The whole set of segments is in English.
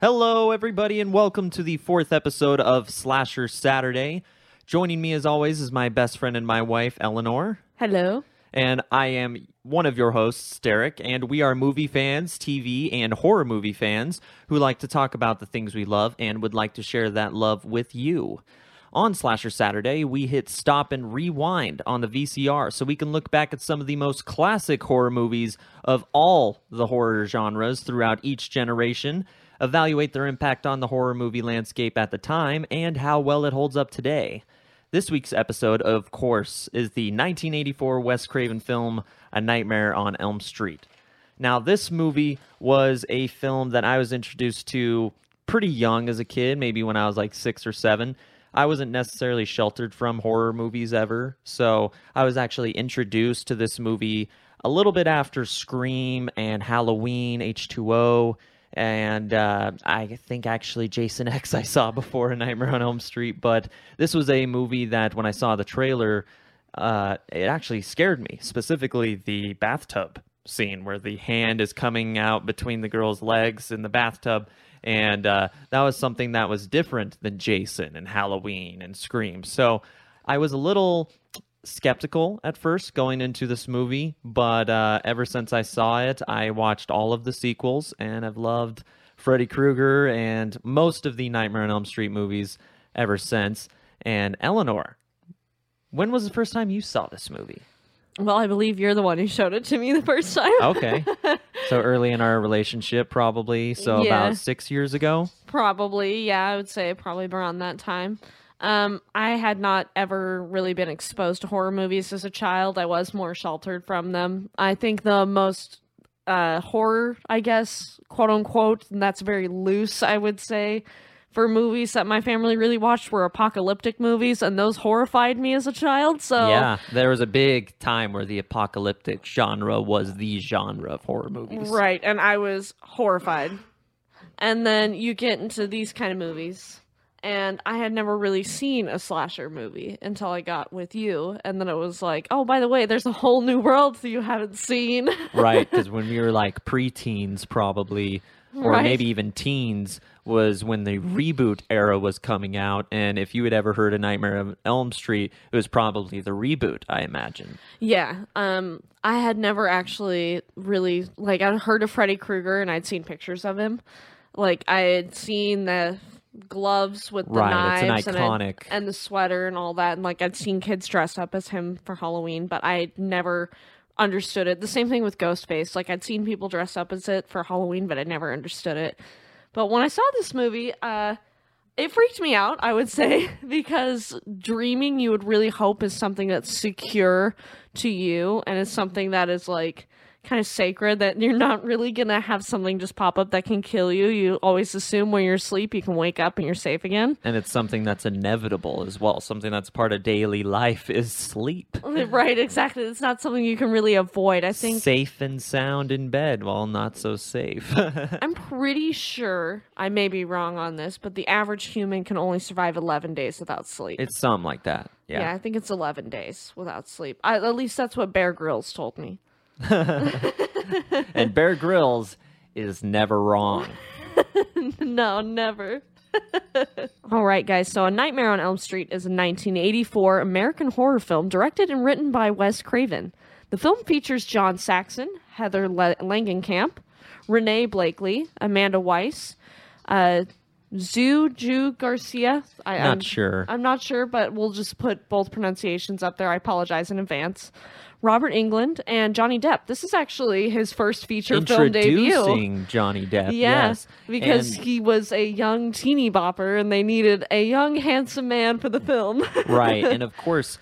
Hello, everybody, and welcome to the fourth episode of Slasher Saturday. Joining me, as always, is my best friend and my wife, Eleanor. Hello. And I am one of your hosts, Derek, and we are movie fans, TV and horror movie fans who like to talk about the things we love and would like to share that love with you. On Slasher Saturday, we hit stop and rewind on the VCR so we can look back at some of the most classic horror movies of all the horror genres throughout each generation, evaluate their impact on the horror movie landscape at the time, and how well it holds up today. This week's episode, of course, is the 1984 Wes Craven film A Nightmare on Elm Street. Now, this movie was a film that I was introduced to pretty young as a kid, maybe when I was like six or seven. I wasn't necessarily sheltered from horror movies ever, so I was actually introduced to this movie a little bit after Scream and Halloween, H2O, and uh, I think actually Jason X I saw before A Nightmare on Elm Street, but this was a movie that when I saw the trailer, uh, it actually scared me, specifically the bathtub scene where the hand is coming out between the girl's legs in the bathtub and uh, that was something that was different than Jason and Halloween and Scream. So I was a little skeptical at first going into this movie, but uh, ever since I saw it, I watched all of the sequels and I've loved Freddy Krueger and most of the Nightmare on Elm Street movies ever since. And Eleanor, when was the first time you saw this movie? Well, I believe you're the one who showed it to me the first time. Okay. so early in our relationship, probably. So Yeah. about six years ago. Probably, yeah, I would say probably around that time. Um, I had not ever really been exposed to horror movies as a child. I was more sheltered from them. I think the most uh, horror, I guess, quote unquote, and that's very loose, I would say, for movies that my family really watched were apocalyptic movies, and those horrified me as a child. So Yeah, there was a big time where the apocalyptic genre was the genre of horror movies. Right, and I was horrified. And then you get into these kind of movies, and I had never really seen a slasher movie until I got with you, and then it was like, oh, by the way, there's a whole new world that you haven't seen. right, because when we were like preteens, probably, or Right. maybe even teens, was when the reboot era was coming out. And if you had ever heard A Nightmare on Elm Street, it was probably the reboot, I imagine. yeah, um, I had never actually really like I'd heard of Freddy Krueger and I'd seen pictures of him, like I had seen the gloves with the Right, it's an knives and, and the sweater and all that, and like I'd seen kids dressed up as him for Halloween, but I never understood it. The same thing with Ghostface. Like I'd seen people dress up as it for Halloween, but I never understood it. But when I saw this movie, uh it freaked me out, I would say, because dreaming you would really hope is something that's secure to you and is something that is like kind of sacred that you're not really gonna have something just pop up that can kill you. You always assume when you're asleep you can wake up and you're safe again. And it's something that's inevitable as well. Something that's part of daily life is sleep. right, exactly. It's not something you can really avoid. I think Safe and sound in bed while not so safe. I'm pretty sure I may be wrong on this, but the average human can only survive 11 days without sleep. it's something like that. yeah. Yeah. I think it's 11 days without sleep. I, at least that's what Bear Grylls told me. and Bear Grylls is never wrong. no, never. All right, guys. So, A Nightmare on Elm Street is a 1984 American horror film directed and written by Wes Craven. The film features John Saxon, Heather Le- Langenkamp, Renee Blakley, Amanda Weiss, uh, Zhu Ju Garcia. I, am Not I'm- sure. I'm not sure, but we'll just put both pronunciations up there. I apologize in advance. Robert Englund and Johnny Depp. This is actually his first feature film debut. Introducing Johnny Depp. Yeah, yes. because And- he was a young teeny bopper and they needed a young, handsome man for the film. right, and of course,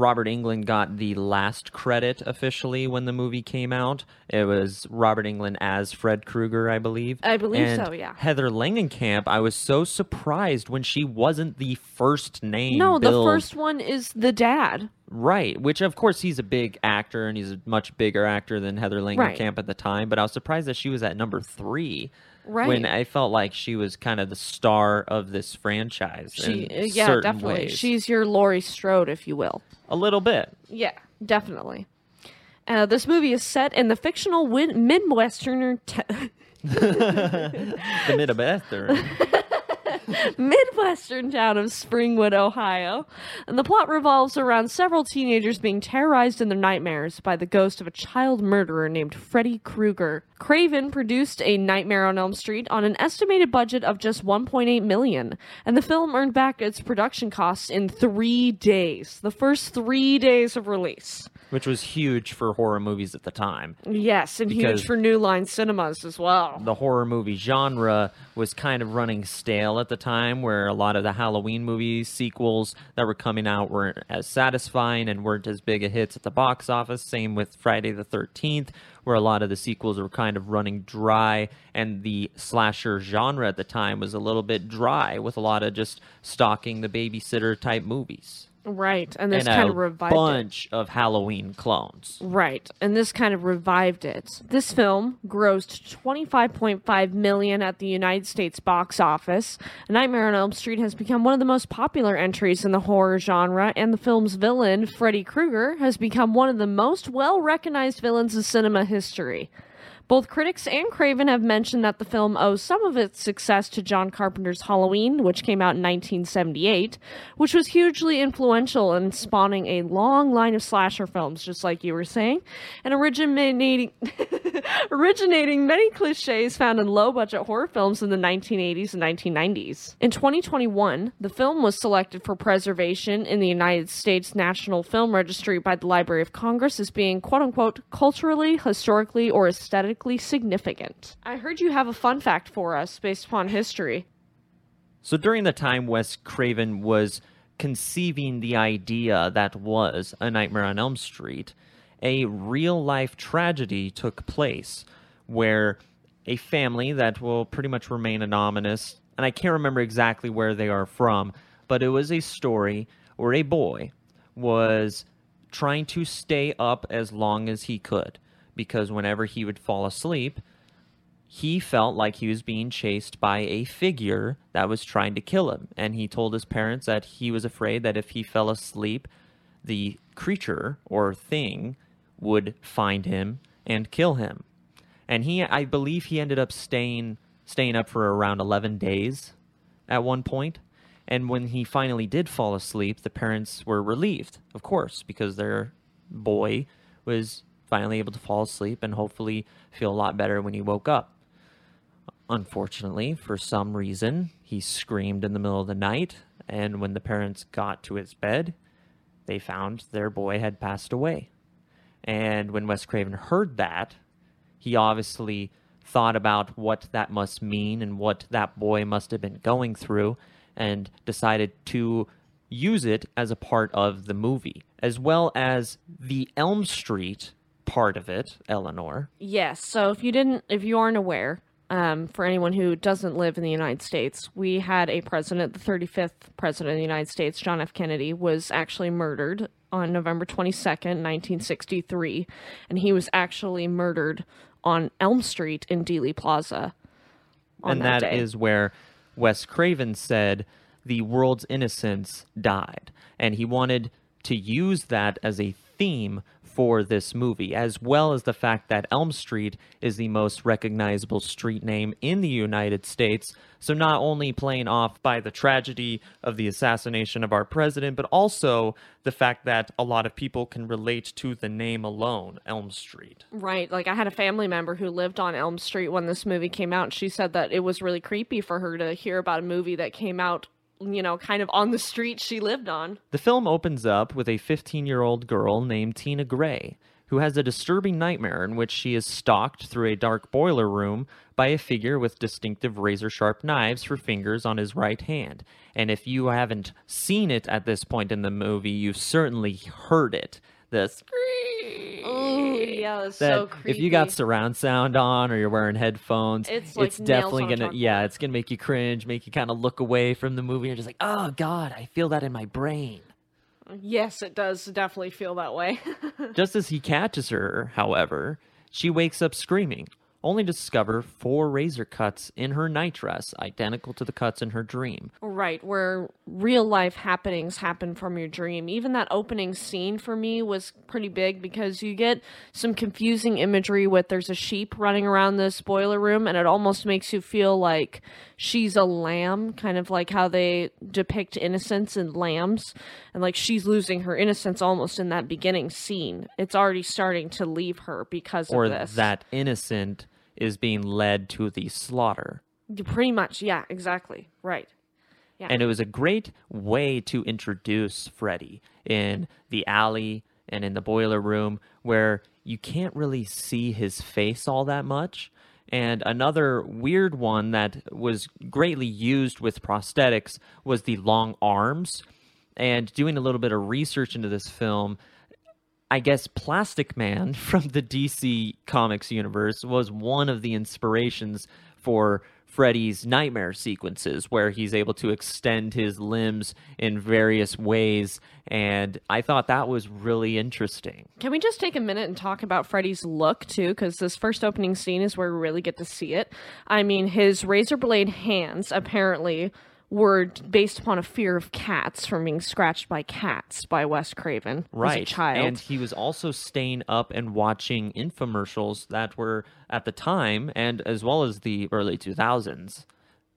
Robert Englund got the last credit officially when the movie came out. It was Robert Englund as Fred Krueger, I believe. I believe And so, yeah. Heather Langenkamp, I was so surprised when she wasn't the first name. no, the first one is the dad. Right, which of course he's a big actor and he's a much bigger actor than Heather Langenkamp at the time, but I was surprised that she was at number three. Right. When I felt like she was kind of the star of this franchise. She, uh, yeah, definitely. ways. She's your Laurie Strode, if you will. a little bit. Yeah, definitely. Uh, this movie is set in the fictional win- Midwesterner. Te- the Midwestern. Midwestern town of Springwood, Ohio. And the plot revolves around several teenagers being terrorized in their nightmares by the ghost of a child murderer named Freddy Krueger. Craven produced a Nightmare on Elm Street on an estimated budget of just 1.8 million, and the film earned back its production costs in 3 days, the first 3 days of release. which was huge for horror movies at the time. Yes, and huge for New Line Cinemas as well. The horror movie genre was kind of running stale at the time, where a lot of the Halloween movie sequels that were coming out weren't as satisfying and weren't as big a hits at the box office. Same with Friday the 13th, where a lot of the sequels were kind of running dry, and the slasher genre at the time was a little bit dry, with a lot of just stalking the babysitter type movies. Right, and this and kind of revived it. A bunch of Halloween clones. Right, and this kind of revived it. This film grossed 25.5 million at the United States box office. A Nightmare on Elm Street has become one of the most popular entries in the horror genre, and the film's villain, Freddy Krueger, has become one of the most well-recognized villains in cinema history. Both critics and Craven have mentioned that the film owes some of its success to John Carpenter's Halloween, which came out in 1978, which was hugely influential in spawning a long line of slasher films, just like you were saying, and originating originating many cliches found in low-budget horror films in the 1980s and 1990s. In 2021, the film was selected for preservation in the United States National Film Registry by the Library of Congress as being quote-unquote culturally, historically, or aesthetically significant. I heard you have a fun fact for us based upon history. So during the time Wes Craven was conceiving the idea that was A Nightmare on Elm Street, a real life tragedy took place where a family that will pretty much remain anonymous, and I can't remember exactly where they are from, but it was a story where a boy was trying to stay up as long as he could because whenever he would fall asleep, he felt like he was being chased by a figure that was trying to kill him. And he told his parents that he was afraid that if he fell asleep, the creature or thing would find him and kill him. And he I believe he ended up staying staying up for around 11 days at one point. And when he finally did fall asleep, the parents were relieved, of course, because their boy was finally able to fall asleep and hopefully feel a lot better when he woke up. Unfortunately, for some reason, he screamed in the middle of the night, and when the parents got to his bed, they found their boy had passed away. And when Wes Craven heard that, he obviously thought about what that must mean and what that boy must have been going through and decided to use it as a part of the movie, as well as the Elm Street part of it, Eleanor. Yes. So if you didn't, if you aren't aware, um, for anyone who doesn't live in the United States, we had a president, the 35th president of the United States, John F. Kennedy, was actually murdered on November 22nd, 1963, and he was actually murdered on Elm Street in Dealey Plaza. On and that that is where Wes Craven said the world's innocence died. And he wanted to use that as a theme for this movie, as well as the fact that Elm Street is the most recognizable street name in the United States. So, not only playing off by the tragedy of the assassination of our president, but also the fact that a lot of people can relate to the name alone, Elm Street. Right. Like I had a family member who lived on Elm Street when this movie came out. And she said that it was really creepy for her to hear about a movie that came out, you know, kind of on the street she lived on. The film opens up with a 15 year old girl named Tina Gray, who has a disturbing nightmare in which she is stalked through a dark boiler room by a figure with distinctive razor sharp knives for fingers on his right hand. And if you haven't seen it at this point in the movie, you've certainly heard it. The scream. Oh, yeah, it's so creepy. if you got surround sound on or you're wearing headphones, It's like it's definitely gonna chalkboard. yeah, it's gonna make you cringe, make you kind of look away from the movie. You're just like, oh god, I feel that in my brain. Yes, it does definitely feel that way. Just as he catches her, however, she wakes up screaming, only to discover four razor cuts in her night dress, identical to the cuts in her dream. Right, where real life happenings happen from your dream. Even that opening scene for me was pretty big because you get some confusing imagery with there's a sheep running around this boiler room and it almost makes you feel like she's a lamb, kind of like how they depict innocence in lambs. And like she's losing her innocence almost in that beginning scene. It's already starting to leave her because Or of this. Or that innocent is being led to the slaughter. Pretty much, yeah, exactly. Right. Yeah. And it was a great way to introduce Freddy in the alley and in the boiler room where you can't really see his face all that much. And another weird one that was greatly used with prosthetics was the long arms. And doing a little bit of research into this film, I guess Plastic Man from the DC Comics universe was one of the inspirations for Freddy's nightmare sequences, where he's able to extend his limbs in various ways. And I thought that was really interesting. Can we just take a minute and talk about Freddy's look too? Because this first opening scene is where we really get to see it. I mean, his razor blade hands apparently were based upon a fear of cats from being scratched by cats by Wes Craven Right. as a child. And he was also staying up and watching infomercials that were at the time and as well as the early 2000s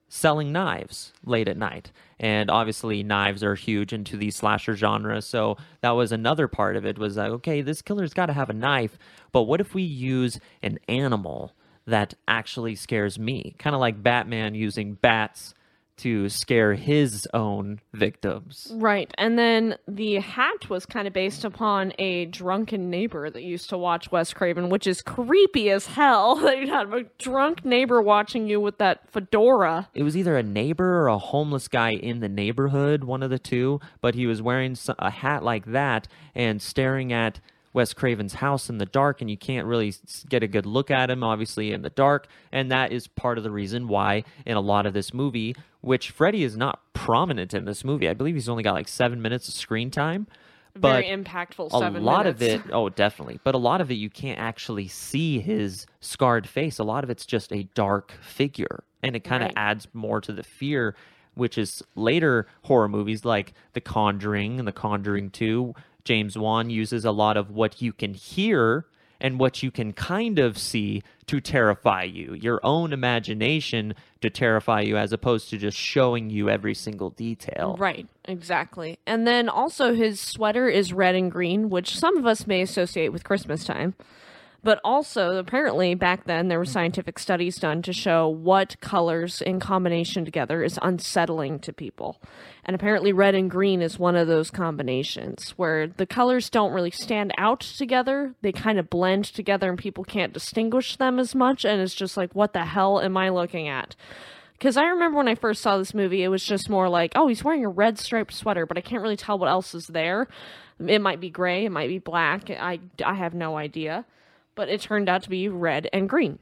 selling knives late at night. And obviously knives are huge into the slasher genre, so that was another part of it was like okay, this killer's got to have a knife, but what if we use an animal that actually scares me? Kind of like Batman using bats to scare his own victims. Right. And then the hat was kind of based upon a drunken neighbor that used to watch Wes Craven, which is creepy as hell. that You'd have a drunk neighbor watching you with that fedora. it was either a neighbor or a homeless guy in the neighborhood, one of the two, but he was wearing a hat like that and staring at Wes Craven's house in the dark, and you can't really get a good look at him, obviously, in the dark. And that is part of the reason why, in a lot of this movie, which Freddy is not prominent in this movie, I believe he's only got like seven minutes of screen time. But Very impactful a seven lot minutes. of it oh definitely but a lot of it you can't actually see his scarred face a lot of it's just a dark figure and it kind of Right. adds more to the fear which is later horror movies like the conjuring and the conjuring 2 james wan uses a lot of what you can hear and what you can kind of see to terrify you your own imagination to terrify you as opposed to just showing you every single detail Right, exactly. And then also his sweater is red and green, which some of us may associate with Christmas time. But also, apparently, back then there were scientific studies done to show what colors in combination together is unsettling to people. And apparently, red and green is one of those combinations where the colors don't really stand out together. They kind of blend together and people can't distinguish them as much. And it's just like, what the hell am I looking at? Because I remember when I first saw this movie, it was just more like, oh, he's wearing a red striped sweater, but I can't really tell what else is there. It might be gray, it might be black. I, I have no idea. But it turned out to be red and green.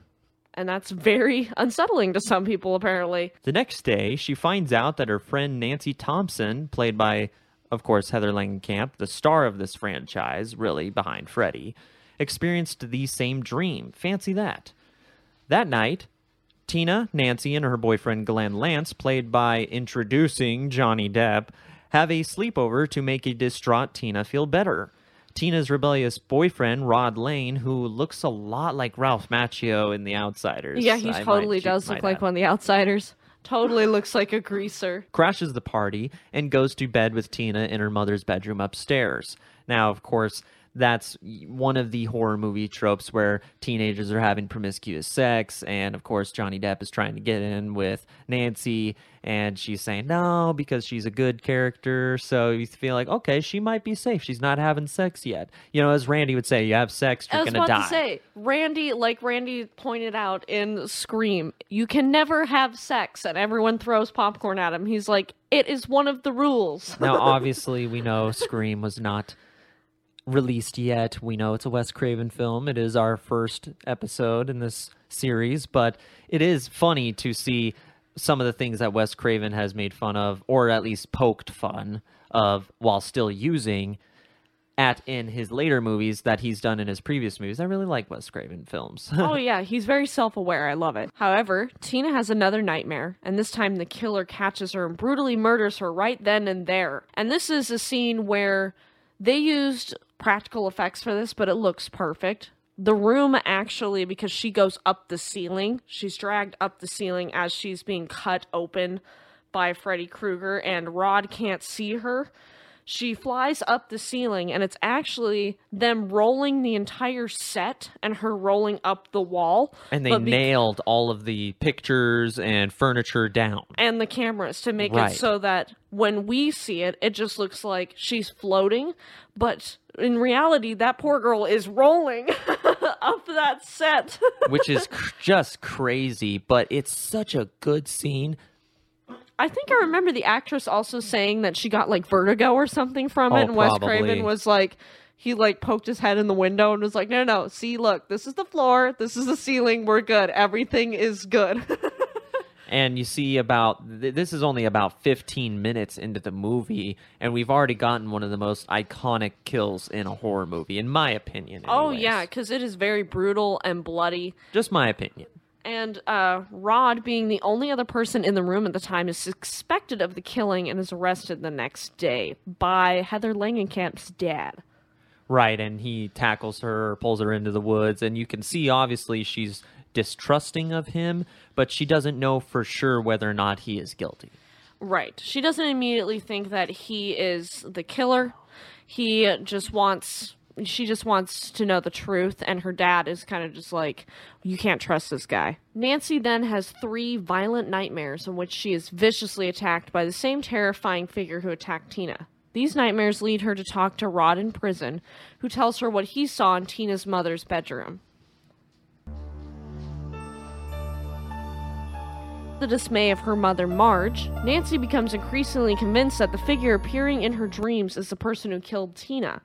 And that's very unsettling to some people, apparently. The next day, she finds out that her friend Nancy Thompson, played by, of course, Heather Langenkamp, the star of this franchise, really behind Freddy, experienced the same dream. Fancy that. That night, Tina, Nancy, and her boyfriend Glenn Lance, played by introducing Johnny Depp, have a sleepover to make a distraught Tina feel better. Tina's rebellious boyfriend, Rod Lane, who looks a lot like Ralph Macchio in The Outsiders. Yeah, he I might- totally she does look might like add one of the outsiders. Totally looks like a greaser. crashes the party and goes to bed with Tina in her mother's bedroom upstairs. Now, of course, that's one of the horror movie tropes where teenagers are having promiscuous sex, and of course, Johnny Depp is trying to get in with Nancy, and she's saying no because she's a good character. So you feel like, okay, she might be safe. She's not having sex yet. You know, as Randy would say, you have sex, you're gonna about die. to say, Randy, like Randy pointed out in Scream, you can never have sex, and everyone throws popcorn at him. He's like, it is one of the rules. Now, obviously, we know Scream was not released yet. We know it's a Wes Craven film. It is our first episode in this series, but it is funny to see some of the things that Wes Craven has made fun of, or at least poked fun of, while still using at in his later movies that he's done in his previous movies. I really like Wes Craven films. oh yeah, he's very self-aware. I love it. However, Tina has another nightmare, and this time the killer catches her and brutally murders her right then and there. And this is a scene where they used practical effects for this, but it looks perfect. The room actually, because she goes up the ceiling, she's dragged up the ceiling as she's being cut open by Freddy Krueger, and Rod can't see her she flies up the ceiling and it's actually them rolling the entire set and her rolling up the wall. And they nailed all of the pictures and furniture down. And the cameras to make right. it so that when we see it it just looks like she's floating. But in reality that poor girl is rolling up that set. Which is just crazy but it's such a good scene I think I remember the actress also saying that she got like vertigo or something from it, oh, and Wes Craven was like, he like poked his head in the window and was like, "No, no, see, look, this is the floor, this is the ceiling, we're good, everything is good." and you see about th- this is only about 15 minutes into the movie and we've already gotten one of the most iconic kills in a horror movie in my opinion oh, anyways. oh yeah because it is very brutal and bloody. Just my opinion and uh, Rod, being the only other person in the room at the time, is suspected of the killing and is arrested the next day by Heather Langenkamp's dad. Right, and he tackles her, pulls her into the woods, and you can see obviously she's distrusting of him, but she doesn't know for sure whether or not he is guilty. Right. She doesn't immediately think that he is the killer. He just wants she just wants to know the truth and her dad is kind of just like you can't trust this guy. Nancy then has three violent nightmares in which she is viciously attacked by the same terrifying figure who attacked tina. These nightmares lead her to talk to rod in prison who tells her what he saw in tina's mother's bedroom. The dismay of her mother, Marge, Nancy becomes increasingly convinced that the figure appearing in her dreams is the person who killed Tina.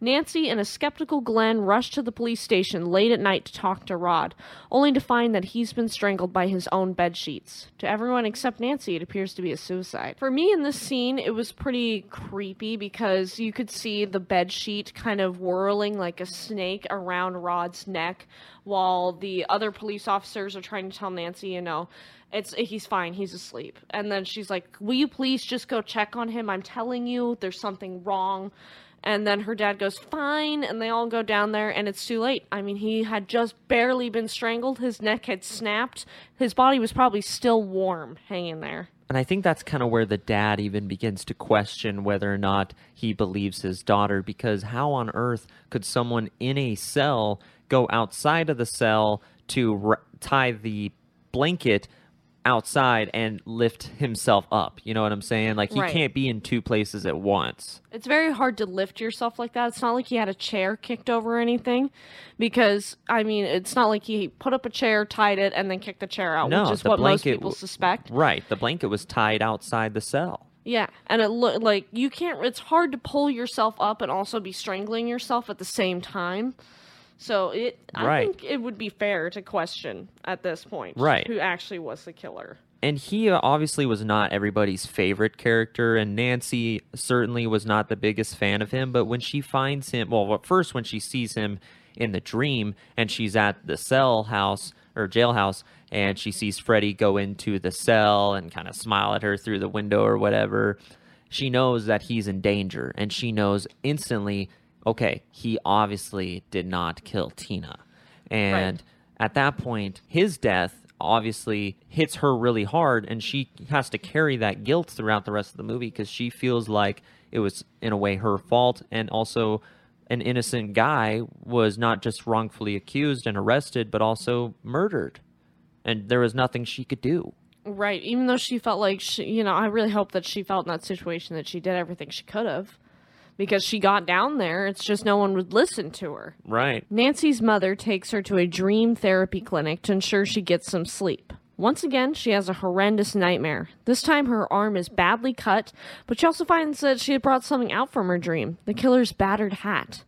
Nancy and a skeptical Glenn rush to the police station late at night to talk to Rod, only to find that he's been strangled by his own bed sheets. To everyone except Nancy, it appears to be a suicide. For me in this scene, it was pretty creepy because you could see the bed sheet kind of whirling like a snake around Rod's neck while the other police officers are trying to tell Nancy, you know, it's he's fine he's asleep and then she's like will you please just go check on him i'm telling you there's something wrong and then her dad goes, fine. And they all go down there, and it's too late. I mean, he had just barely been strangled. His neck had snapped. His body was probably still warm, hanging there. And I think that's kind of where the dad even begins to question whether or not he believes his daughter, because how on earth could someone in a cell go outside of the cell to tie the blanket outside and lift himself up. You know what I'm saying? Like he right. can't be in two places at once. It's very hard to lift yourself like that. It's not like he had a chair kicked over or anything because I mean, it's not like he put up a chair, tied it and then kicked the chair out, no, which is what most people suspect. Right. The blanket was tied outside the cell. Yeah, and it look like you can't it's hard to pull yourself up and also be strangling yourself at the same time. So it, I right. think it would be fair to question at this point, right. who actually was the killer. And he uh, obviously was not everybody's favorite character, and Nancy certainly was not the biggest fan of him. But when she finds him, well, at first when she sees him in the dream, and she's at the cell house or jailhouse, and she sees Freddy go into the cell and kind of smile at her through the window or whatever, she knows that he's in danger, and she knows instantly okay, he obviously did not kill Tina. And right. at that point, his death obviously hits her really hard, and she has to carry that guilt throughout the rest of the movie because she feels like it was, in a way, her fault. And also, an innocent guy was not just wrongfully accused and arrested, but also murdered. And there was nothing she could do. Right. Even though she felt like she, you know, I really hope that she felt in that situation that she did everything she could have because she got down there. It's just no one would listen to her. Right. Nancy's mother takes her to a dream therapy clinic to ensure she gets some sleep. Once again, she has a horrendous nightmare. This time her arm is badly cut, but she also finds that she had brought something out from her dream the killer's battered hat.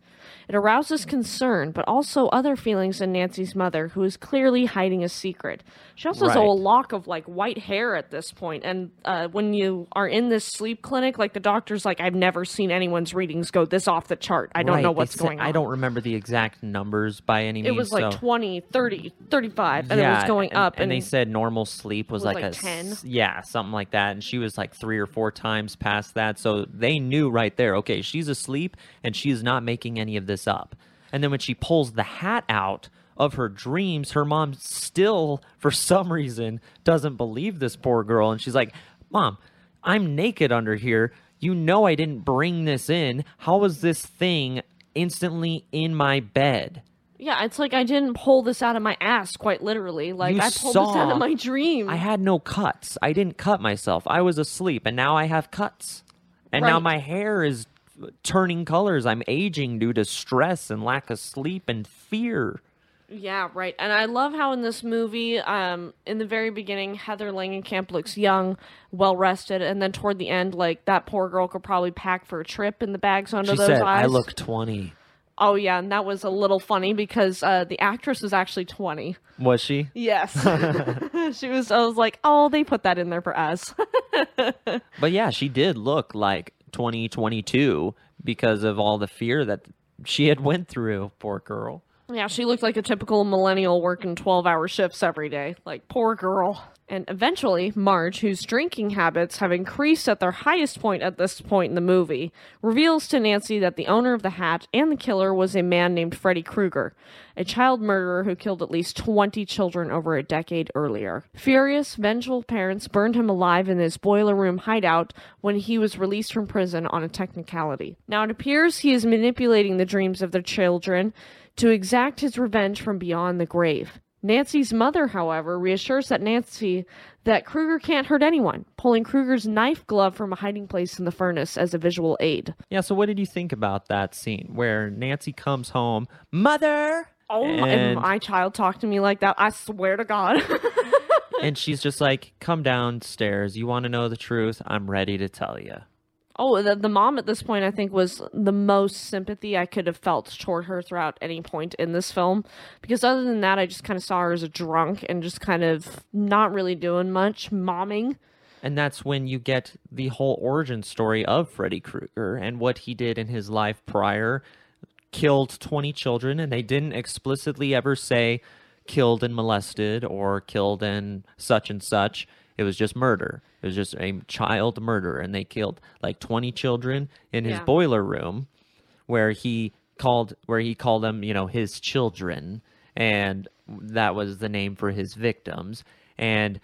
It arouses concern, but also other feelings in Nancy's mother, who is clearly hiding a secret. She also has a Right. lock of like white hair at this point, and uh, when you are in this sleep clinic, like the doctor's like, I've never seen anyone's readings go this off the chart. I don't Right, know what's going on. I don't remember the exact numbers by any means. It was like so- 20, 30, 35, and it was going and, up. and, they said normal sleep was, was like, like a 10. yeah, something like that. And she was like three or four times past that, so they knew right there. Okay, she's asleep, and she's not making any of this up. And then when she pulls the hat out of her dreams, her mom still, for some reason, doesn't believe this poor girl, and she's like, "Mom, I'm naked under here. You know I didn't bring this in. How was this thing instantly in my bed?" Yeah, it's like I didn't pull this out of my ass, quite literally. Like You I pulled this out of my dream. I had no cuts. I didn't cut myself. I was asleep, and now I have cuts. And now my hair is turning colors. I'm aging due to stress and lack of sleep and fear. Yeah, right. And I love how in this movie, um, in the very beginning, Heather Langenkamp looks young, well rested, and then toward the end, like that poor girl could probably pack for a trip in the bags under She those said, eyes. "I look 20." Oh yeah, and that was a little funny because uh, the actress was actually twenty. Was she? Yes, she was. I was like, oh, they put that in there for us. But yeah, she did look like 2022 because of all the fear that she had went through. Poor girl. Yeah, she looked like a typical millennial working 12 hour shifts every day. Like, poor girl. And eventually, Marge, whose drinking habits have increased at their highest point at this point in the movie, reveals to Nancy that the owner of the hat and the killer was a man named Freddy Krueger, a child murderer who killed at least 20 children over a decade earlier. Furious, vengeful parents burned him alive in his boiler room hideout when he was released from prison on a technicality. Now, it appears he is manipulating the dreams of their children to exact his revenge from beyond the grave. Nancy's mother, however, reassures that Nancy that Krueger can't hurt anyone, pulling Krueger's knife glove from a hiding place in the furnace as a visual aid. Yeah, so what did you think about that scene where Nancy comes home, "Mother!" Oh, and my child talked to me like that. I swear to God. and she's just like, "Come downstairs. You want to know the truth? I'm ready to tell you." Oh, the, the mom at this point, I think, was the most sympathy I could have felt toward her throughout any point in this film. Because other than that, I just kind of saw her as a drunk and just kind of not really doing much, momming. And that's when you get the whole origin story of Freddy Krueger and what he did in his life prior. Killed 20 children, and they didn't explicitly ever say killed and molested or killed and such and such. It was just murder. It was just a child murder, and they killed like 20 children in his Yeah. boiler room where he called where he called them, you know, his children, and that was the name for his victims. And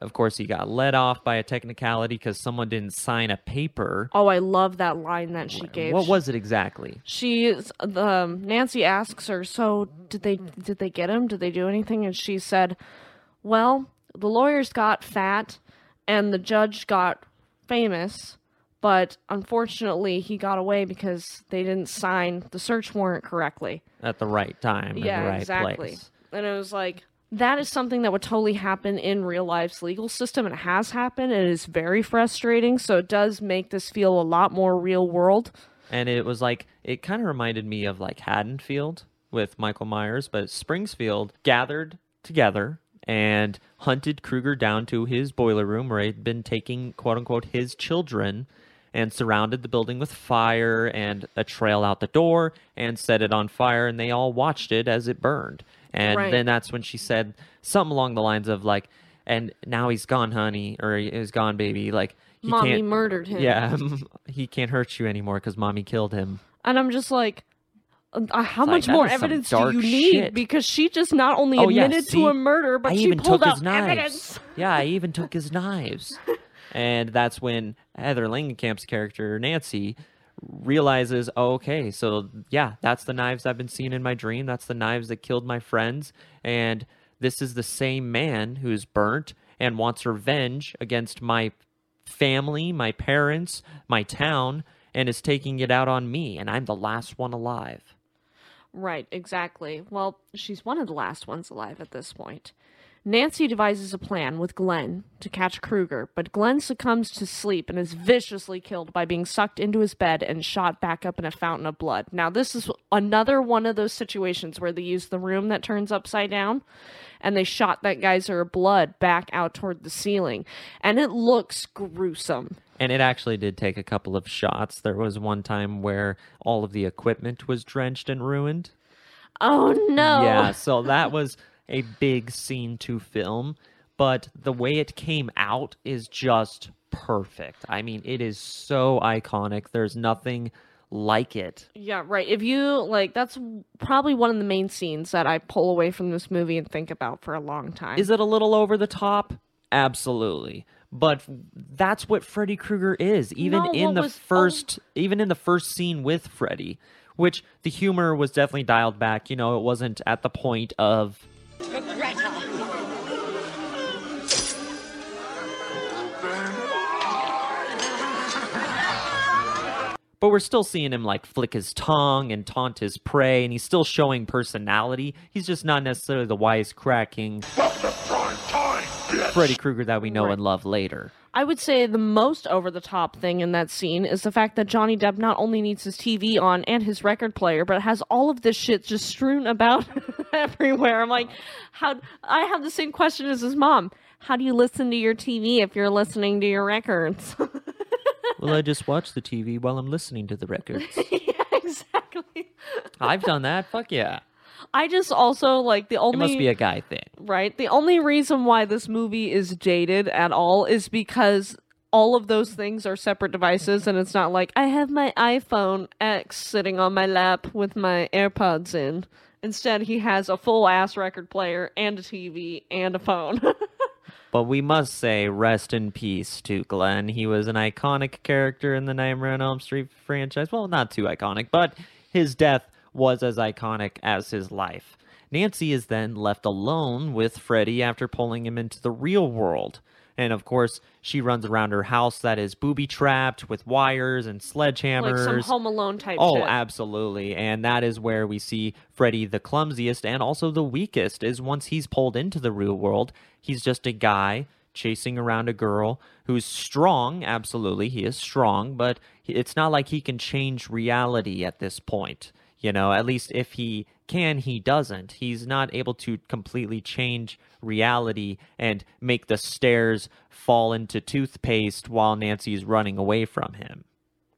of course, he got let off by a technicality because someone didn't sign a paper. Oh, I love that line that she gave. What was it exactly? she is the um, Nancy asks her, "So did they did they get him? Did they do anything?" And she said, "Well, the lawyers got fat, and the judge got famous, but unfortunately, he got away because they didn't sign the search warrant correctly." At the right time, in yeah, the right exactly. place. And it was like that is something that would totally happen in real life's legal system it has happened and it is very frustrating so it does make this feel a lot more real world And it was like it kind of reminded me of like Haddonfield with Michael Myers, but Springsfield gathered together and hunted Krueger down to his boiler room where he'd been taking quote unquote his children and surrounded the building with fire and a trail out the door and set it on fire and they all watched it as it burned. And Right. then that's when she said something along the lines of like and now he's gone honey or he's gone baby like he mommy murdered him yeah, he can't hurt you anymore because mommy killed him. And I'm just like, uh, how It's much that more evidence do you need? shit. Because she just not only Oh, yeah, admitted see? to a murder, but I she even pulled took out his knives. evidence. Yeah, I even took his knives. And that's when Heather Langenkamp's character, Nancy, realizes, oh, okay, so yeah, that's the knives I've been seeing in my dream. That's the knives that killed my friends. And this is the same man who's burnt and wants revenge against my family, my parents, my town, and is taking it out on me. And I'm the last one alive. Right, exactly. Well, she's one of the last ones alive at this point. Nancy devises a plan with Glenn to catch Krueger, but Glenn succumbs to sleep and is viciously killed by being sucked into his bed and shot back up in a fountain of blood. Now, this is another one of those situations where they use the room that turns upside down and they shot that geyser of blood back out toward the ceiling, and it looks gruesome. And it actually did take a couple of shots. There was one time where all of the equipment was drenched and ruined. Oh no. Yeah, so that was a big scene to film, but the way it came out is just perfect. I mean, it is so iconic. There's nothing like it. Yeah, right. If you like, that's probably one of the main scenes that I pull away from this movie and think about for a long time. Is it a little over the top? Absolutely. But that's what Freddy Krueger is. Even No, in the was- oh. first even in the first scene with Freddy, which the humor was definitely dialed back, you know, it wasn't at the point of But we're still seeing him like flick his tongue and taunt his prey, and he's still showing personality. He's just not necessarily the wisecracking Freddy Krueger that we know Right. and love later. I would say the most over the top thing in that scene is the fact that Johnny Depp not only needs his TV on and his record player, but has all of this shit just strewn about everywhere. I'm like, how? I have the same question as his mom. How do you listen to your TV if you're listening to your records? Well, I just watch the TV while I'm listening to the records. yeah, exactly. I've done that. Fuck yeah. I just also like the It only must be a guy thing. right? The only reason why this movie is dated at all is because all of those things are separate devices and it's not like I have my iPhone X sitting on my lap with my AirPods in. Instead, he has a full ass record player and a TV and a phone. But we must say, rest in peace to Glenn. He was an iconic character in the Nightmare on Elm Street franchise. Well, not too iconic, but his death was as iconic as his life. Nancy is then left alone with Freddy after pulling him into the real world. And of course, she runs around her house that is booby trapped with wires and sledgehammers. like some Home Alone type Oh, shit. absolutely. And that is where we see Freddy the clumsiest and also the weakest is once he's pulled into the real world, he's just a guy chasing around a girl who's strong, absolutely. He is strong, but it's not like he can change reality at this point. You know, at least if he can, he doesn't. He's not able to completely change reality and make the stairs fall into toothpaste while Nancy's running away from him.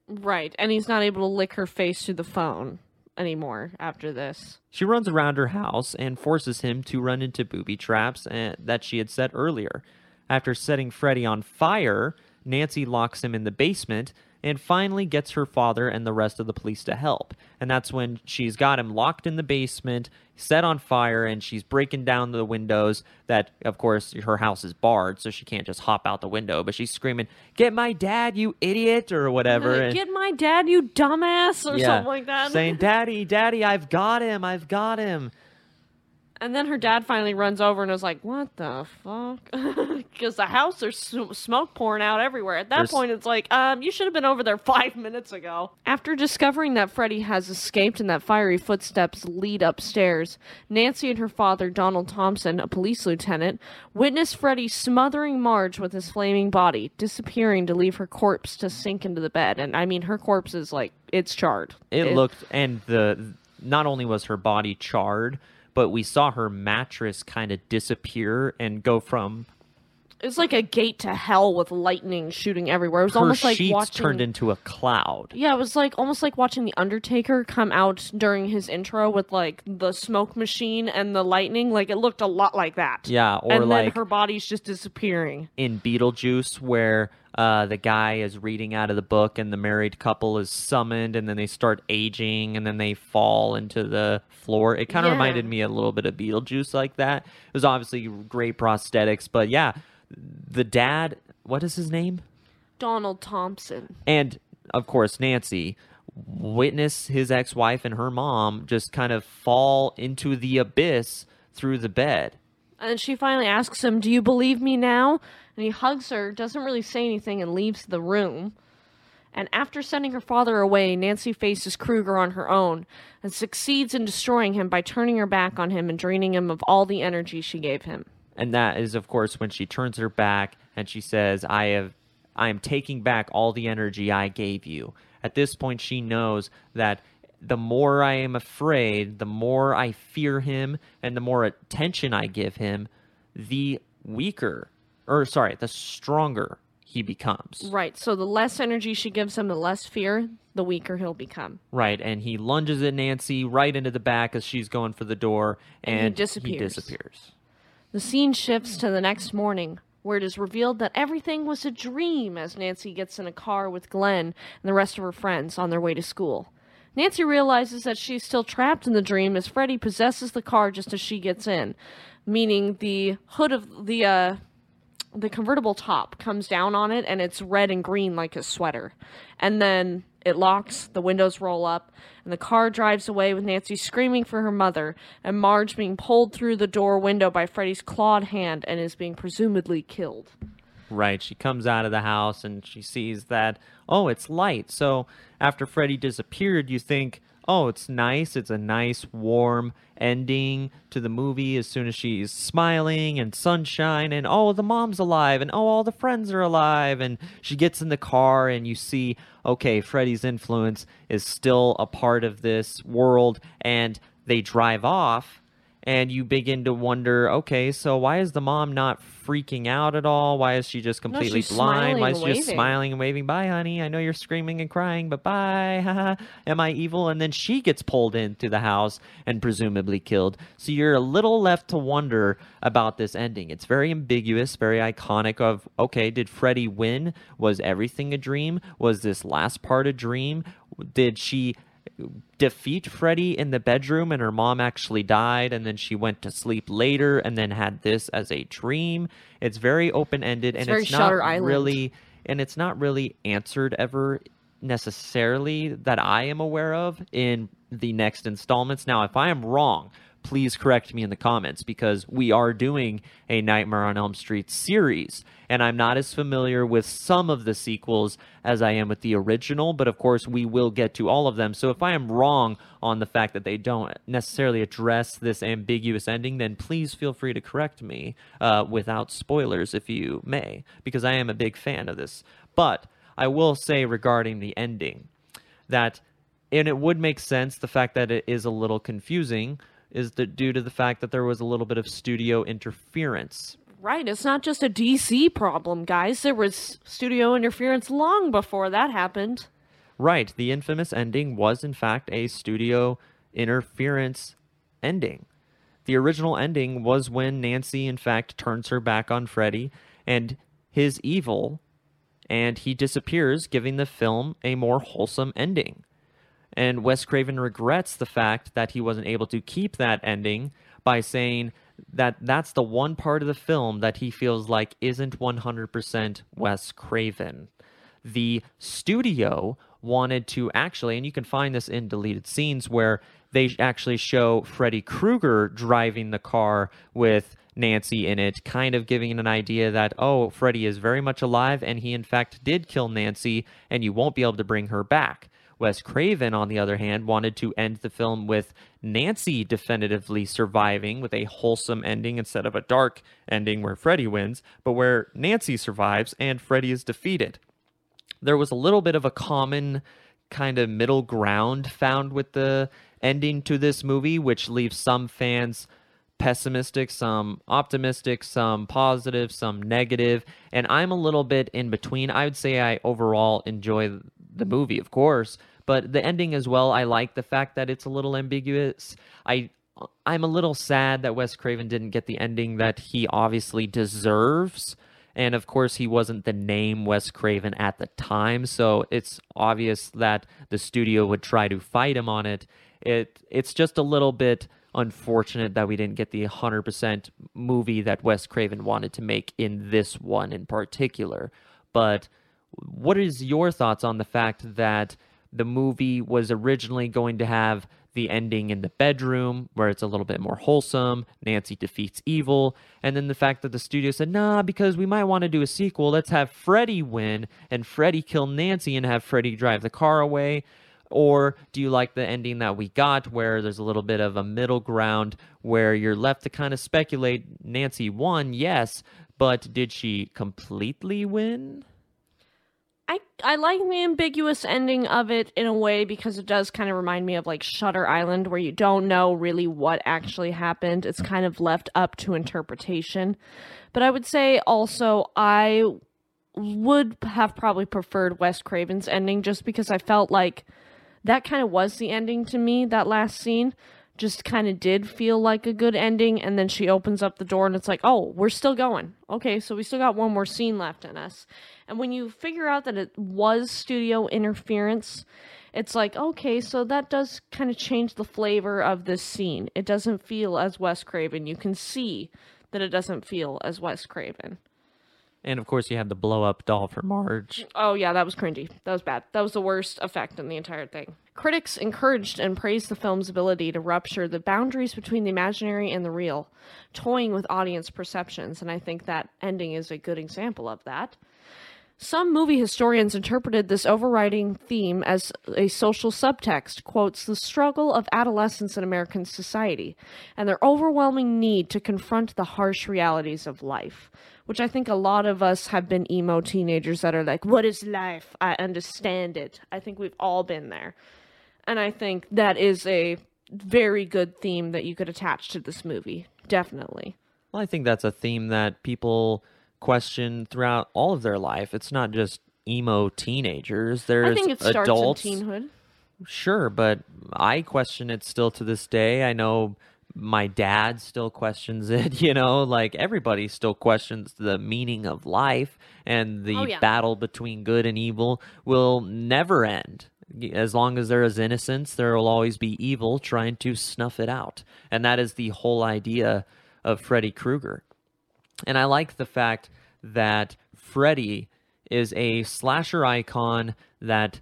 right. And he's not able to lick her face through the phone anymore after this. She runs around her house and forces him to run into booby traps uh, that she had set earlier. After setting Freddy on fire, Nancy locks him in the basement and finally gets her father and the rest of the police to help. And that's when she's got him locked in the basement, set on fire, and she's breaking down the windows. That, of course, her house is barred, so she can't just hop out the window. But she's screaming, Get my dad, you idiot, or whatever. and- Get my dad, you dumbass, or something like that. Saying, Daddy, Daddy, I've got him, I've got him. And then her dad finally runs over and is like, "What the fuck?" Because the house there's smoke pouring out everywhere. At that There's- point, it's like, um, you should have been over there five minutes ago. After discovering that Freddy has escaped and that fiery footsteps lead upstairs, Nancy and her father, Donald Thompson, a police lieutenant, witness Freddy smothering Marge with his flaming body, disappearing to leave her corpse to sink into the bed. And I mean, her corpse is like it's charred. It, looked, and the not only was her body charred, but we saw her mattress kind of disappear and go from It's like a gate to hell with lightning shooting everywhere. It was her almost like sheets watching. turned into a cloud. Yeah, it was like almost like watching the Undertaker come out during his intro with like the smoke machine and the lightning. Like it looked a lot like that. Yeah, or and then like her body's just disappearing. in Beetlejuice, where uh, the guy is reading out of the book and the married couple is summoned, and then they start aging, and then they fall into the floor. It kind of Yeah. reminded me a little bit of Beetlejuice, like that. It was obviously great prosthetics, but yeah, the dad. What is his name? Donald Thompson. and of course Nancy witness his ex-wife and her mom just kind of fall into the abyss through the bed. And she finally asks him, Do you believe me now? And he hugs her, doesn't really say anything, and leaves the room. And after sending her father away, Nancy faces Krueger on her own and succeeds in destroying him by turning her back on him and draining him of all the energy she gave him. And that is, of course, when she turns her back and she says, I have I am taking back all the energy I gave you. At this point, she knows that the more I am afraid, the more I fear him, and the more attention I give him, the weaker, or sorry, the stronger he becomes. Right. So the less energy she gives him, the less fear, the weaker he'll become. Right. And he lunges at Nancy right into the back as she's going for the door, and, And he disappears. He disappears. The scene shifts to the next morning, where it is revealed that everything was a dream as Nancy gets in a car with Glenn and the rest of her friends on their way to school. Nancy realizes that she's still trapped in the dream as Freddy possesses the car just as she gets in, meaning the hood of the uh, the convertible top comes down on it and it's red and green like a sweater. And then it locks, the windows roll up, and the car drives away with Nancy screaming for her mother and Marge being pulled through the door window by Freddy's clawed hand and is being presumably killed. Right. She comes out of the house and she sees that, oh, it's light. So after Freddy disappeared, you think, oh, it's nice. It's a nice, warm ending to the movie as soon as she's smiling and sunshine and, oh, the mom's alive and, oh, all the friends are alive. And she gets in the car and you see, okay, Freddy's influence is still a part of this world. And they drive off and you begin to wonder okay so why is the mom not freaking out at all? Why is she just completely she's blind? why is she just smiling and waving? Bye honey. I know you're screaming and crying but bye. Am i evil? And then she gets pulled into the house and presumably killed. So you're a little left to wonder about this ending. It's very ambiguous very iconic of okay did freddy win? Was everything a dream? Was this last part a dream? Did she defeat Freddy in the bedroom and her mom actually died and then she went to sleep later and then had this as a dream. It's very open-ended and very it's not really and it's not really answered ever necessarily that I am aware of in the next installments. Now, if I am wrong, please correct me in the comments because we are doing a Nightmare on Elm Street series, and I'm not as familiar with some of the sequels as I am with the original, but of course, we will get to all of them. So if I am wrong on the fact that they don't necessarily address this ambiguous ending, then please feel free to correct me uh, without spoilers if you may, because I am a big fan of this. But I will say regarding the ending that and it would make sense the fact that it is a little confusing is that due to the fact that there was a little bit of studio interference Right, it's not just a DC problem, guys. There was studio interference long before that happened. right the infamous ending was in fact a studio interference ending the original ending was when nancy in fact turns her back on freddy and his evil and he disappears giving the film a more wholesome ending And Wes Craven regrets the fact that he wasn't able to keep that ending by saying that that's the one part of the film that he feels like isn't 100% Wes Craven. The studio wanted to actually, and you can find this in deleted scenes where they actually show Freddy Krueger driving the car with Nancy in it, kind of giving an idea that, oh, Freddy is very much alive and he in fact did kill Nancy and you won't be able to bring her back. Wes Craven, on the other hand, wanted to end the film with Nancy definitively surviving with a wholesome ending instead of a dark ending where Freddy wins, but where Nancy survives and Freddy is defeated. There was a little bit of a common kind of middle ground found with the ending to this movie, which leaves some fans pessimistic, some optimistic, some positive, some negative, and I'm a little bit in between. I would say I overall enjoy the movie, of course, but the ending as well. I like the fact that it's a little ambiguous. I I'm a little sad that Wes Craven didn't get the ending that he obviously deserves. And of course, he wasn't the name Wes Craven at the time, so it's obvious that the studio would try to fight him on it. It it's just a little bit unfortunate that we didn't get the 100% movie that Wes Craven wanted to make in this one in particular. But what is your thoughts on the fact that the movie was originally going to have the ending in the bedroom where it's a little bit more wholesome nancy defeats evil and then the fact that the studio said nah because we might want to do a sequel let's have freddy win and freddy kill nancy and have freddy drive the car away Or do you like the ending that we got where there's a little bit of a middle ground where you're left to kind of speculate Nancy won, yes, but did she completely win? I I like the ambiguous ending of it in a way because it does kind of remind me of like Shutter Island where you don't know really what actually happened. It's kind of left up to interpretation. But I would say also I would have probably preferred Wes Craven's ending just because I felt like that kind of was the ending to me that last scene just kind of did feel like a good ending and then she opens up the door and it's like oh we're still going. Okay so we still got one more scene left in us. And when you figure out that it was studio interference it's like okay so that does kind of change the flavor of this scene. It doesn't feel as wes craven. You can see that it doesn't feel as wes craven and of course, you had the blow up doll for Marge. Oh, yeah, that was cringy. That was bad. That was the worst effect in the entire thing. Critics encouraged and praised the film's ability to rupture the boundaries between the imaginary and the real, toying with audience perceptions, and I think that ending is a good example of that. Some movie historians interpreted this overriding theme as a social subtext, quotes, the struggle of adolescence in American society and their overwhelming need to confront the harsh realities of life which I think a lot of us have been emo teenagers that are like, What is life? I understand it. I think we've all been there. And I think that is a very good theme that you could attach to this movie. Definitely. Well, I think that's a theme that people question throughout all of their life. It's not just emo teenagers. There's I think it starts adults. in teenhood. Sure, but I question it still to this day. I know my dad still questions it, you know, like everybody still questions the meaning of life and the Oh, yeah. battle between good and evil will never end. As long as there is innocence, there will always be evil trying to snuff it out. And that is the whole idea of Freddy Krueger. And I like the fact that Freddy is a slasher icon that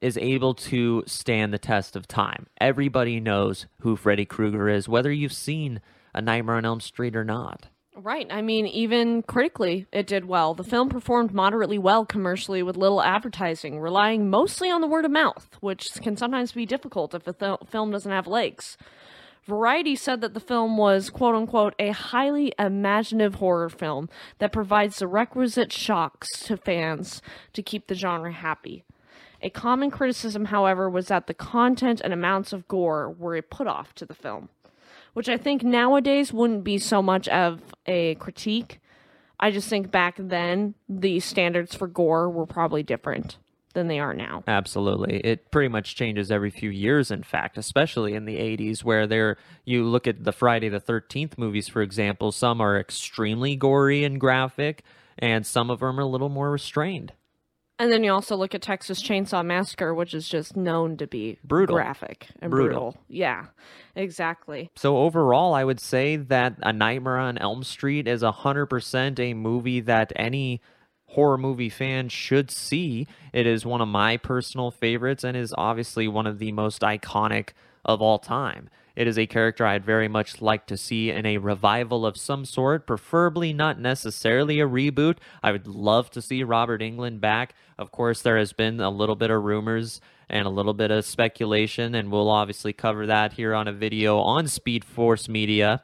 is able to stand the test of time. Everybody knows who Freddy Krueger is, whether you've seen A Nightmare on Elm Street or not. Right. I mean, even critically, it did well. The film performed moderately well commercially with little advertising, relying mostly on the word of mouth, which can sometimes be difficult if a th- film doesn't have legs. Variety said that the film was, quote unquote, a highly imaginative horror film that provides the requisite shocks to fans to keep the genre happy. A common criticism, however, was that the content and amounts of gore were a put off to the film which I think nowadays wouldn't be so much of a critique. I just think back then the standards for gore were probably different than they are now. Absolutely. It pretty much changes every few years, in fact, especially in the 80s, where there you look at the Friday the 13th movies, for example, some are extremely gory and graphic, and some of them are a little more restrained. And then you also look at Texas Chainsaw Massacre, which is just known to be Brutal. graphic and Brutal. brutal. Yeah, exactly. So overall, I would say that A Nightmare on Elm Street is 100% a movie that any horror movie fan should see. It is one of my personal favorites and is obviously one of the most iconic of all time. It is a character I'd very much like to see in a revival of some sort, preferably not necessarily a reboot. I would love to see Robert Englund back. Of course, there has been a little bit of rumors and a little bit of speculation, and we'll obviously cover that here on a video on Speed Force Media.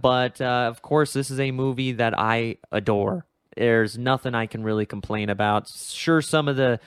But uh, of course, this is a movie that I adore. There's nothing I can really complain about. Sure, some of the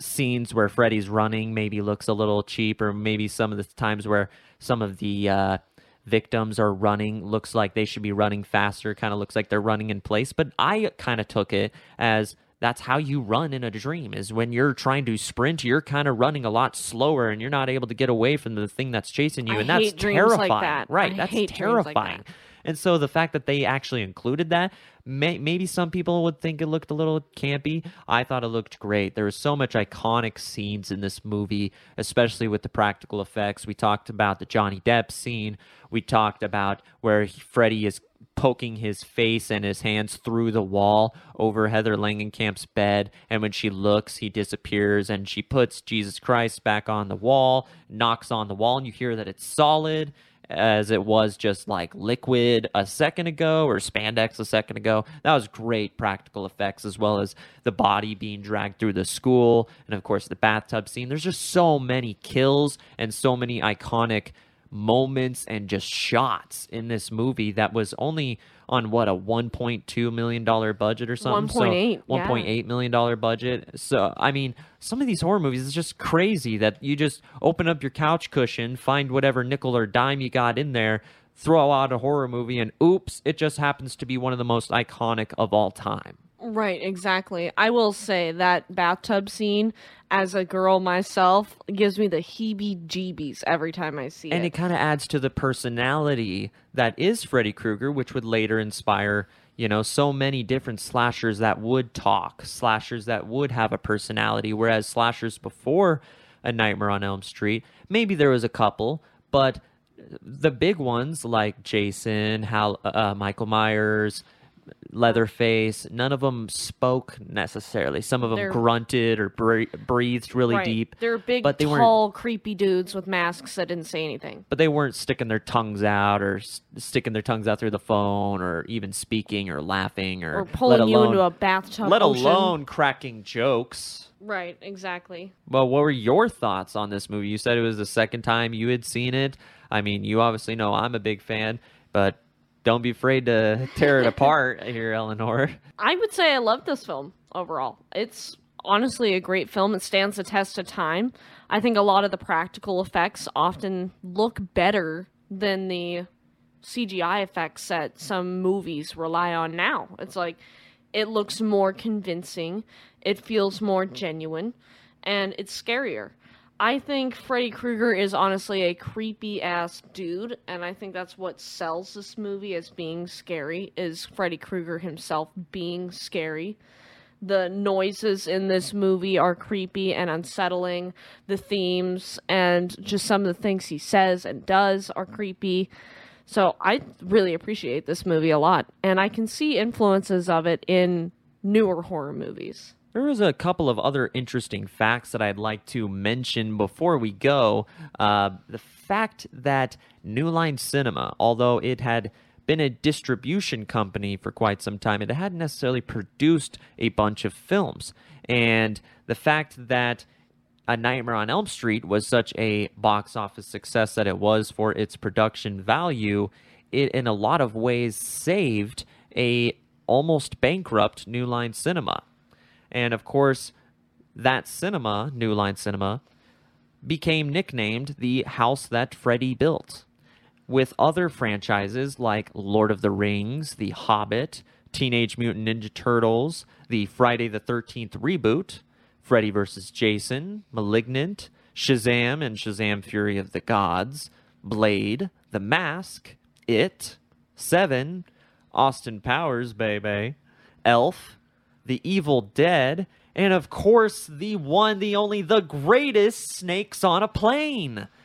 scenes where Freddy's running maybe looks a little cheap, or maybe some of the times where some of the uh, victims are running looks like they should be running faster, kind of looks like they're running in place. But I kind of took it as that's how you run in a dream is when you're trying to sprint you're kind of running a lot slower and you're not able to get away from the thing that's chasing you I and that's dreams like terrifying that. right I that's dreams like terrifying that. and so the fact that they actually included that, may, maybe some people would think it looked a little campy. I thought it looked great. There was so much iconic scenes in this movie, especially with the practical effects. We talked about the Johnny Depp scene. We talked about where he, Freddy is poking his face and his hands through the wall over Heather Langenkamp's bed. And when she looks, he disappears and she puts Jesus Christ back on the wall, knocks on the wall, and you hear that it's solid as it was just like liquid a second ago or spandex a second ago. That was great practical effects as well as the body being dragged through the school and of course the bathtub scene. There's just so many kills and so many iconic moments and just shots in this movie that was only on what a 1.2 million dollar budget or something? 1.8, so yeah. 1.8 million dollar budget. So i mean some of these horror movies it's just crazy that you just open up your couch cushion find whatever nickel or dime you got in there throw out a horror movie and oops it just happens to be one of the most iconic of all time Right, exactly. I will say that bathtub scene, as a girl myself, gives me the heebie jeebies every time I see it. and it. it kind of adds to the personality that is Freddy Krueger, which would later inspire, you know, so many different slashers that would talk, slashers that would have a personality. Whereas slashers before A Nightmare on Elm Street, maybe there was a couple, but the big ones like Jason, Hal, uh, Michael Myers, Leatherface, none of them spoke necessarily. Some of them They're- grunted or bre- breathed really right. deep. They're big, but they weren't tall, creepy dudes with masks that didn't say anything. but they weren't sticking their tongues out or s- sticking their tongues out through the phone or even speaking or laughing or, Or pulling let you into a bathtub. let ocean. alone cracking jokes. Right, exactly. Well, what were your thoughts on this movie? You said it was the second time you had seen it. I mean, you obviously know I'm a big fan, but don't be afraid to tear it apart here, Eleanor. I would say I love this film overall. It's honestly a great film. It stands the test of time. I think a lot of the practical effects often look better than the CGI effects that some movies rely on now. It's like it looks more convincing, it feels more genuine, and it's scarier. I think Freddy Krueger is honestly a creepy ass dude, and I think that's what sells this movie as being scary is Freddy Krueger himself being scary. The noises in this movie are creepy and unsettling. The themes and just some of the things he says and does are creepy. So I really appreciate this movie a lot, and I can see influences of it in newer horror movies. There was a couple of other interesting facts that I'd like to mention before we go. Uh, the fact that New Line Cinema, although it had been a distribution company for quite some time, it hadn't necessarily produced a bunch of films. And the fact that a Nightmare on Elm Street was such a box office success that it was for its production value, it in a lot of ways saved a almost bankrupt New Line Cinema. And of course, that cinema, New Line Cinema, became nicknamed the house that Freddy built. With other franchises like Lord of the Rings, The Hobbit, Teenage Mutant Ninja Turtles, the Friday the 13th reboot, Freddy vs. Jason, Malignant, Shazam and Shazam Fury of the Gods, Blade, The Mask, It, Seven, Austin Powers, baby, Elf, The Evil Dead, and of course, the one, the only, the greatest Snakes on a Plane.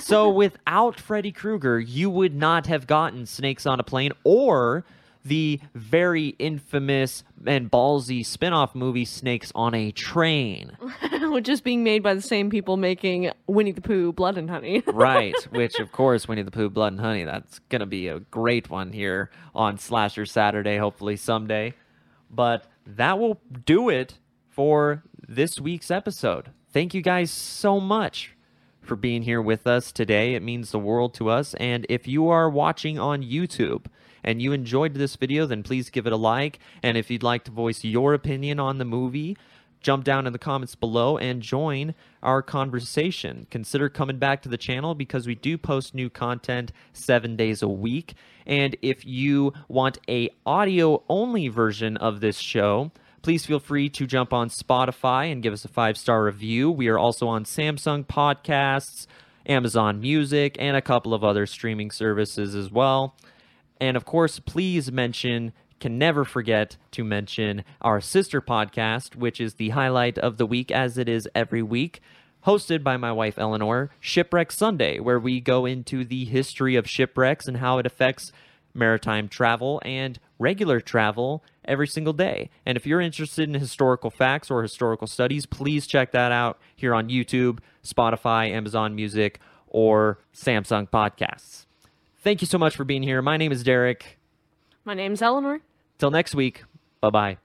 So without Freddy Krueger, you would not have gotten Snakes on a Plane or the very infamous and ballsy spin-off movie Snakes on a Train. Which is being made by the same people making Winnie the Pooh, Blood and Honey. right, which of course Winnie the Pooh Blood and Honey, that's going to be a great one here on Slasher Saturday hopefully someday. But that will do it for this week's episode. Thank you guys so much for being here with us today. It means the world to us. And if you are watching on YouTube and you enjoyed this video, then please give it a like. And if you'd like to voice your opinion on the movie, jump down in the comments below and join our conversation. Consider coming back to the channel because we do post new content 7 days a week. And if you want a audio only version of this show, please feel free to jump on Spotify and give us a five star review. We are also on Samsung Podcasts, Amazon Music, and a couple of other streaming services as well. And of course, please mention, can never forget to mention our sister podcast, which is the highlight of the week as it is every week. Hosted by my wife Eleanor, Shipwreck Sunday, where we go into the history of shipwrecks and how it affects maritime travel and regular travel every single day. And if you're interested in historical facts or historical studies, please check that out here on YouTube, Spotify, Amazon Music, or Samsung Podcasts. Thank you so much for being here. My name is Derek. My name's Eleanor. Till next week. Bye bye.